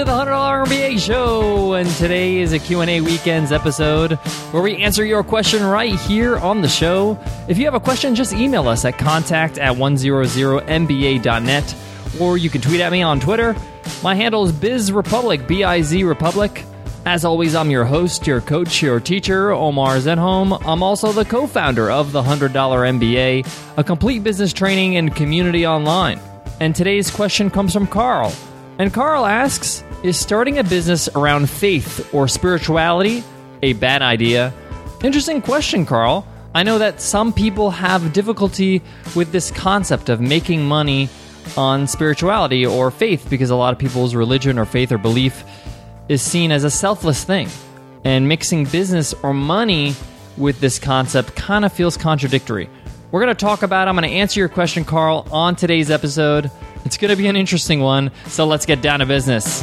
to the $100 MBA show, and today is a Q&A weekends episode where we answer your question right here on the show. If you have a question, just email us at contact at 100mba.net, or you can tweet at me on Twitter. My handle is BizRepublic, B-I-Z Republic. As always, I'm your host, your coach, your teacher, Omar Zenhom. I'm also the co-founder of the $100 MBA, a complete business training and community online. And today's question comes from Carl. And Carl asks Is starting a business around faith or spirituality a bad idea? Interesting question, Carl. I know that some people have difficulty with this concept of making money on spirituality or faith because a lot of people's religion or faith or belief is seen as a selfless thing. And mixing business or money with this concept kind of feels contradictory. We're going to talk about, I'm going to answer your question, Carl, on today's episode. It's going to be an interesting one, so let's get down to business.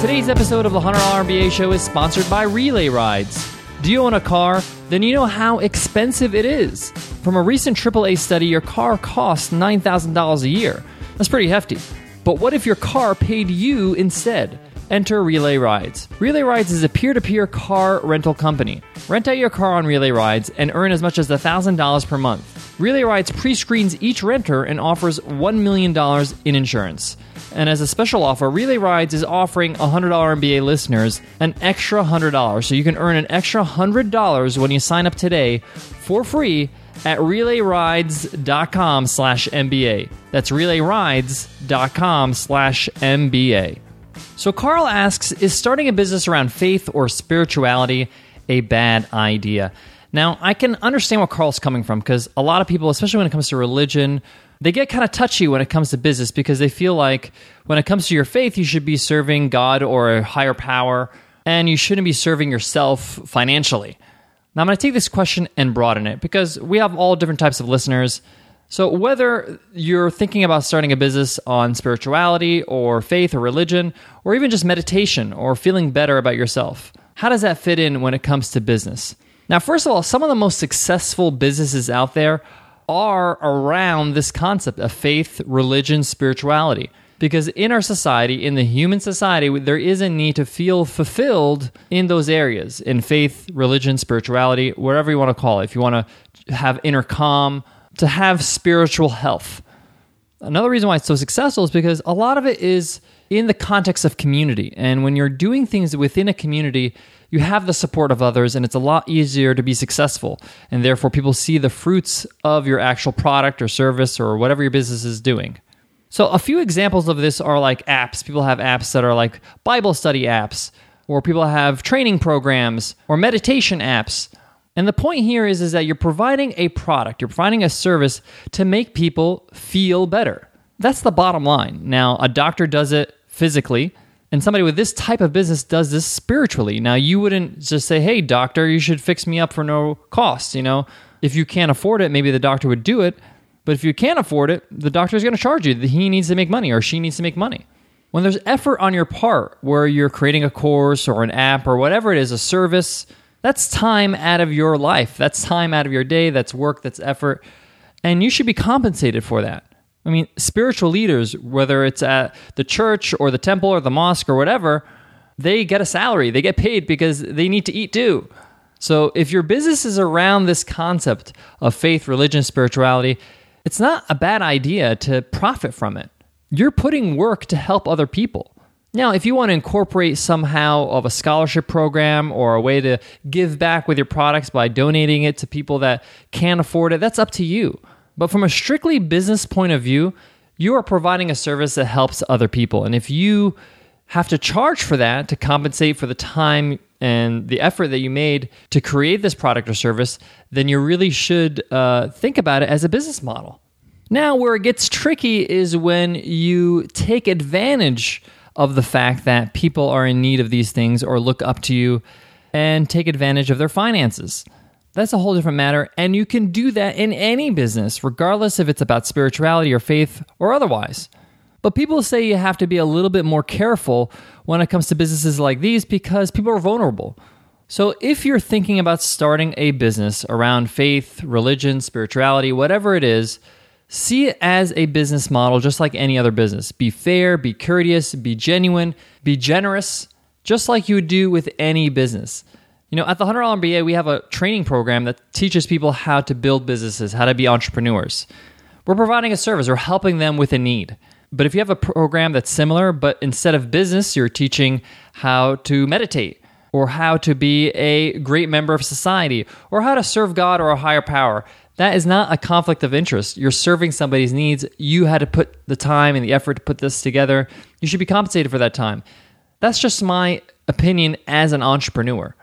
Today's episode of the $100 show is sponsored by Relay Rides. Do you own a car? Then you know how expensive it is. From a recent AAA study, your car costs $9,000 a year. That's pretty hefty. But what if your car paid you instead? Enter Relay Rides. Relay Rides is a peer to peer car rental company. Rent out your car on Relay Rides and earn as much as $1,000 per month. Relay Rides pre screens each renter and offers $1 million in insurance. And as a special offer, Relay Rides is offering $100 MBA listeners an extra $100. So you can earn an extra $100 when you sign up today for free at relayrides.com slash MBA. That's relayrides.com slash MBA. So Carl asks Is starting a business around faith or spirituality a bad idea? Now, I can understand where Carl's coming from because a lot of people, especially when it comes to religion, they get kind of touchy when it comes to business because they feel like when it comes to your faith, you should be serving God or a higher power and you shouldn't be serving yourself financially. Now, I'm going to take this question and broaden it because we have all different types of listeners. So, whether you're thinking about starting a business on spirituality or faith or religion, or even just meditation or feeling better about yourself, how does that fit in when it comes to business? Now, first of all, some of the most successful businesses out there are around this concept of faith, religion, spirituality. Because in our society, in the human society, there is a need to feel fulfilled in those areas in faith, religion, spirituality, whatever you want to call it. If you want to have inner calm, to have spiritual health. Another reason why it's so successful is because a lot of it is in the context of community. And when you're doing things within a community, you have the support of others, and it's a lot easier to be successful. And therefore, people see the fruits of your actual product or service or whatever your business is doing. So, a few examples of this are like apps. People have apps that are like Bible study apps, or people have training programs, or meditation apps and the point here is, is that you're providing a product, you're providing a service to make people feel better. That's the bottom line. Now, a doctor does it physically, and somebody with this type of business does this spiritually. Now, you wouldn't just say, hey, doctor, you should fix me up for no cost. You know, if you can't afford it, maybe the doctor would do it. But if you can't afford it, the doctor is going to charge you. He needs to make money or she needs to make money. When there's effort on your part where you're creating a course or an app or whatever it is, a service, that's time out of your life. That's time out of your day. That's work. That's effort. And you should be compensated for that. I mean, spiritual leaders, whether it's at the church or the temple or the mosque or whatever, they get a salary. They get paid because they need to eat too. So if your business is around this concept of faith, religion, spirituality, it's not a bad idea to profit from it. You're putting work to help other people. Now, if you want to incorporate somehow of a scholarship program or a way to give back with your products by donating it to people that can't afford it, that's up to you. But from a strictly business point of view, you are providing a service that helps other people. And if you have to charge for that to compensate for the time and the effort that you made to create this product or service, then you really should uh, think about it as a business model. Now, where it gets tricky is when you take advantage of the fact that people are in need of these things or look up to you and take advantage of their finances. That's a whole different matter, and you can do that in any business, regardless if it's about spirituality or faith or otherwise. But people say you have to be a little bit more careful when it comes to businesses like these because people are vulnerable. So, if you're thinking about starting a business around faith, religion, spirituality, whatever it is, see it as a business model just like any other business. Be fair, be courteous, be genuine, be generous, just like you would do with any business. You know, at the $100 MBA, we have a training program that teaches people how to build businesses, how to be entrepreneurs. We're providing a service, we're helping them with a need. But if you have a program that's similar, but instead of business, you're teaching how to meditate, or how to be a great member of society, or how to serve God or a higher power. That is not a conflict of interest. You're serving somebody's needs. You had to put the time and the effort to put this together. You should be compensated for that time. That's just my opinion as an entrepreneur.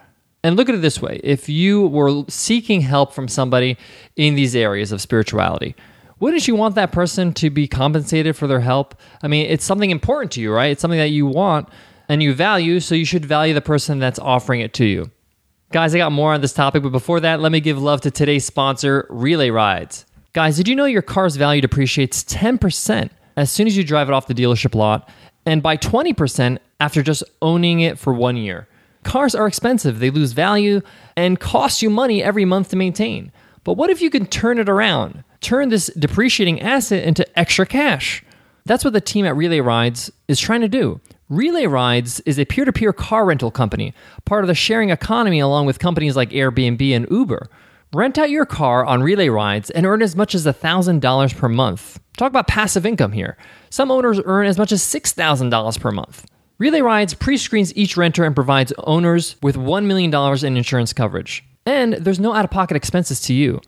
And look at it this way if you were seeking help from somebody in these areas of spirituality, wouldn't you want that person to be compensated for their help? I mean, it's something important to you, right? It's something that you want and you value, so you should value the person that's offering it to you. Guys, I got more on this topic, but before that, let me give love to today's sponsor, Relay Rides. Guys, did you know your car's value depreciates 10% as soon as you drive it off the dealership lot and by 20% after just owning it for one year? Cars are expensive, they lose value and cost you money every month to maintain. But what if you can turn it around? Turn this depreciating asset into extra cash. That's what the team at Relay Rides is trying to do. Relay Rides is a peer to peer car rental company, part of the sharing economy along with companies like Airbnb and Uber. Rent out your car on Relay Rides and earn as much as $1,000 per month. Talk about passive income here. Some owners earn as much as $6,000 per month. Relay Rides pre screens each renter and provides owners with $1 million in insurance coverage. And there's no out of pocket expenses to you.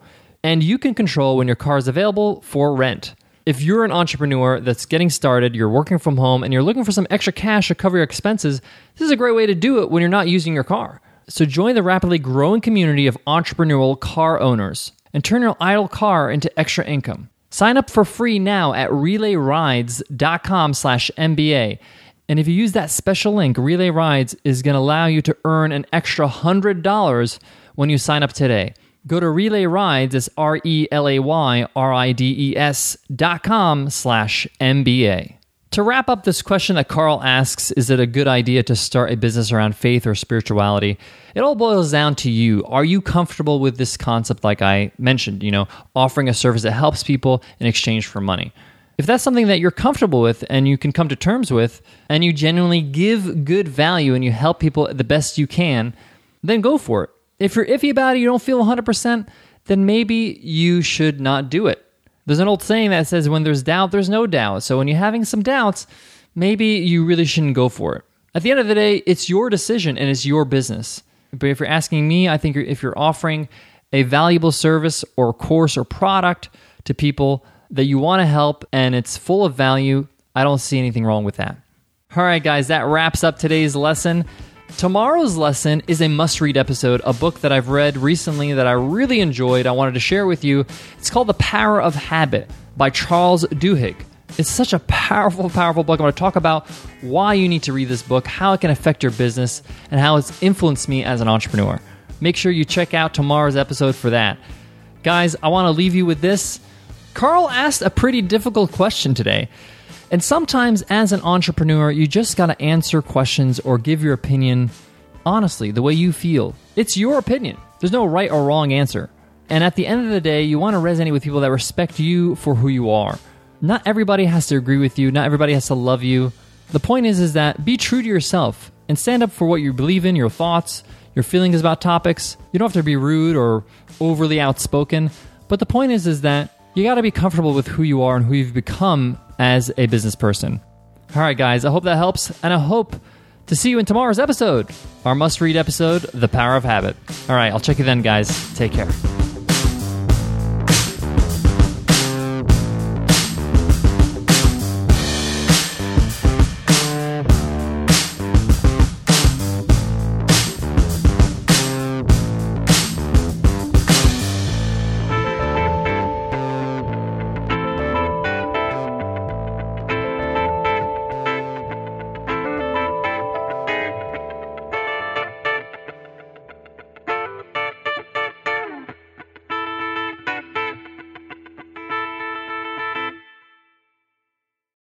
And you can control when your car is available for rent. If you're an entrepreneur that's getting started, you're working from home, and you're looking for some extra cash to cover your expenses, this is a great way to do it when you're not using your car. So join the rapidly growing community of entrepreneurial car owners and turn your idle car into extra income. Sign up for free now at relayrides.com slash MBA. And if you use that special link, Relay Rides is going to allow you to earn an extra $100 when you sign up today. Go to Relay Rides, it's R E L A Y R I D E S dot com slash MBA. To wrap up this question that Carl asks, is it a good idea to start a business around faith or spirituality? It all boils down to you. Are you comfortable with this concept, like I mentioned, you know, offering a service that helps people in exchange for money? If that's something that you're comfortable with and you can come to terms with, and you genuinely give good value and you help people the best you can, then go for it. If you're iffy about it, you don't feel 100%, then maybe you should not do it. There's an old saying that says, when there's doubt, there's no doubt. So when you're having some doubts, maybe you really shouldn't go for it. At the end of the day, it's your decision and it's your business. But if you're asking me, I think if you're offering a valuable service or course or product to people that you want to help and it's full of value, I don't see anything wrong with that. All right, guys, that wraps up today's lesson. Tomorrow's lesson is a must read episode, a book that I've read recently that I really enjoyed. I wanted to share with you. It's called The Power of Habit by Charles Duhigg. It's such a powerful, powerful book. I'm going to talk about why you need to read this book, how it can affect your business, and how it's influenced me as an entrepreneur. Make sure you check out tomorrow's episode for that. Guys, I want to leave you with this. Carl asked a pretty difficult question today. And sometimes, as an entrepreneur, you just got to answer questions or give your opinion honestly, the way you feel. It's your opinion. There's no right or wrong answer. And at the end of the day, you want to resonate with people that respect you for who you are. Not everybody has to agree with you, not everybody has to love you. The point is is that be true to yourself and stand up for what you believe in, your thoughts, your feelings about topics. You don't have to be rude or overly outspoken, but the point is is that you got to be comfortable with who you are and who you've become as a business person. All right, guys, I hope that helps, and I hope to see you in tomorrow's episode, our must read episode, The Power of Habit. All right, I'll check you then, guys. Take care.